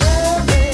Love it.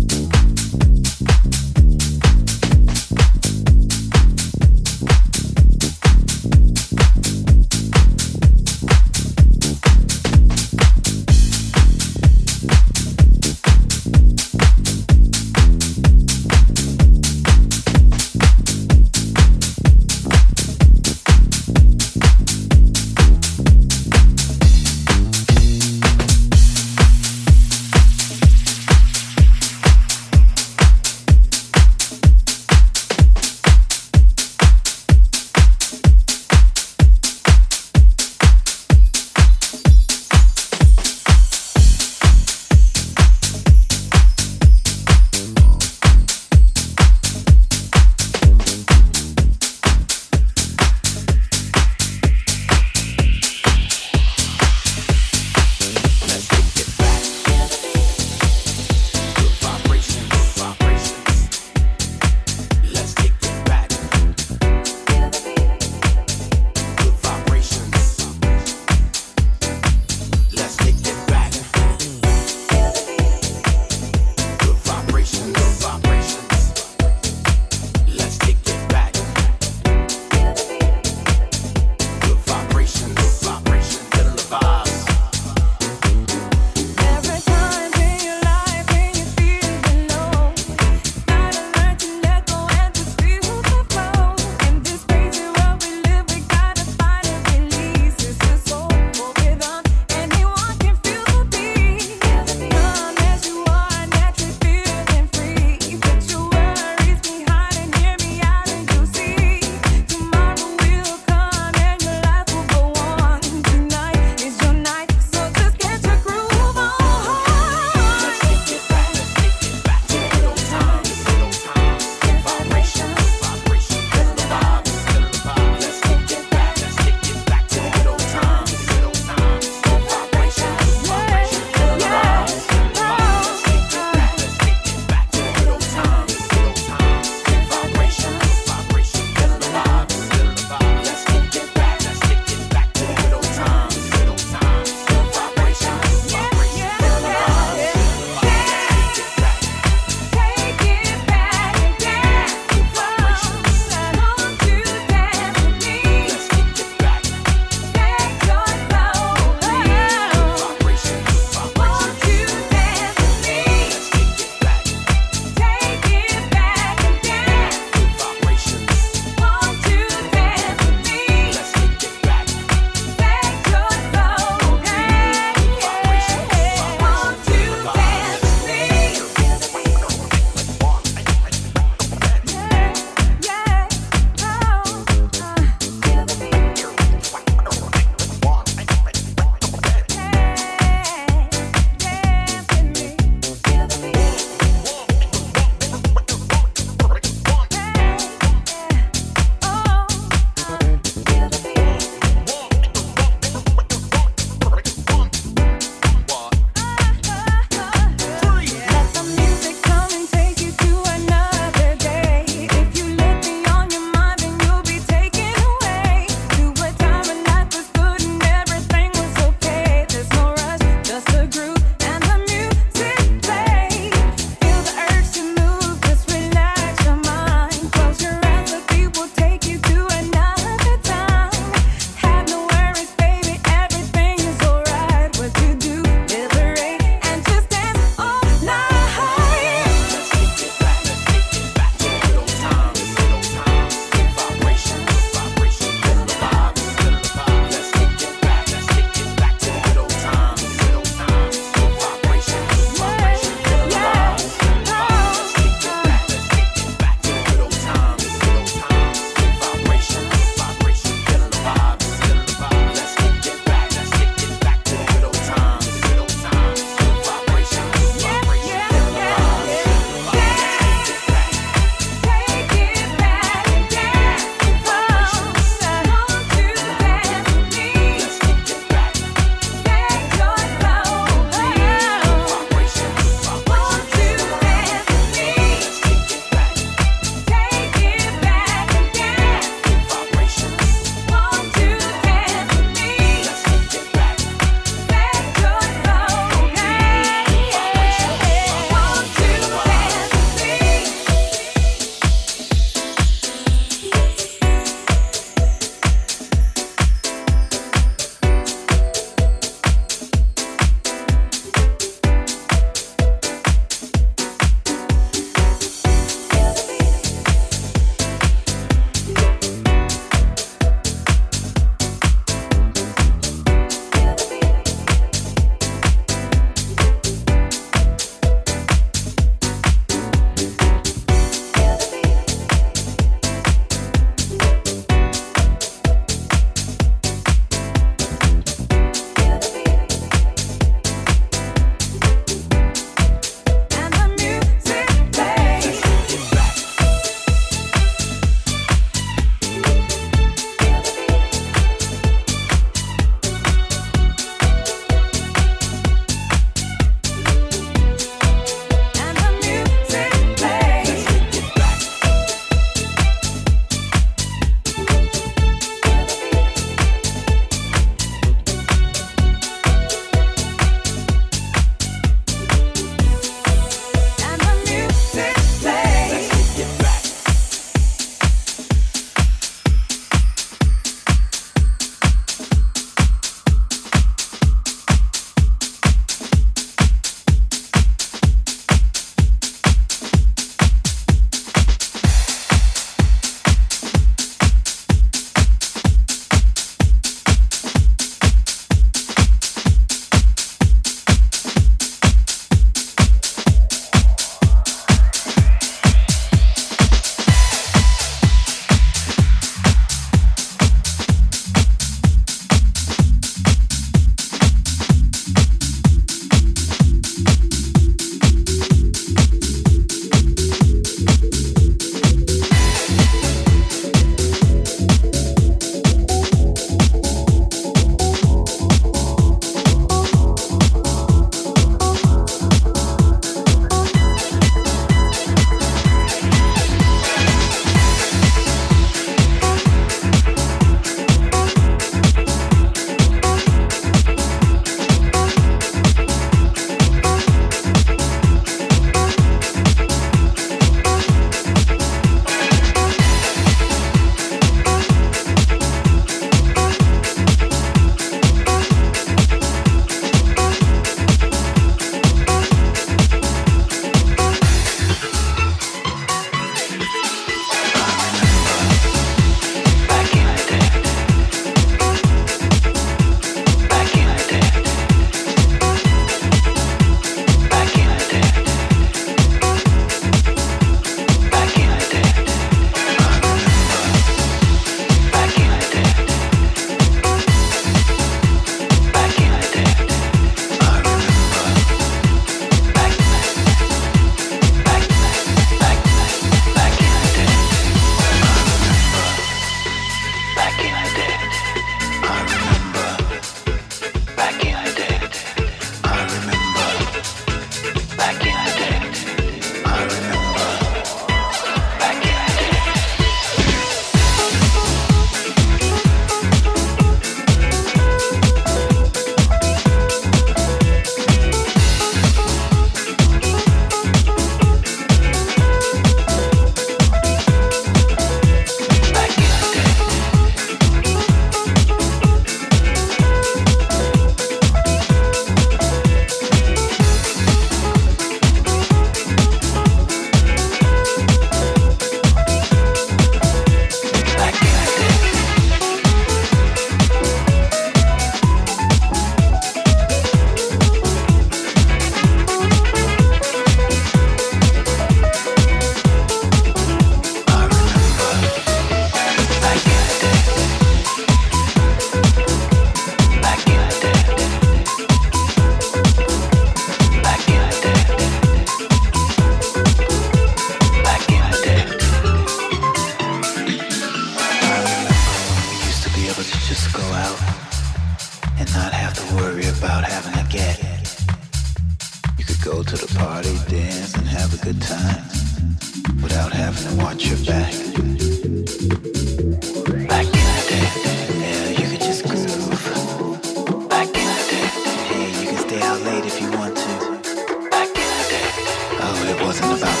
Wasn't about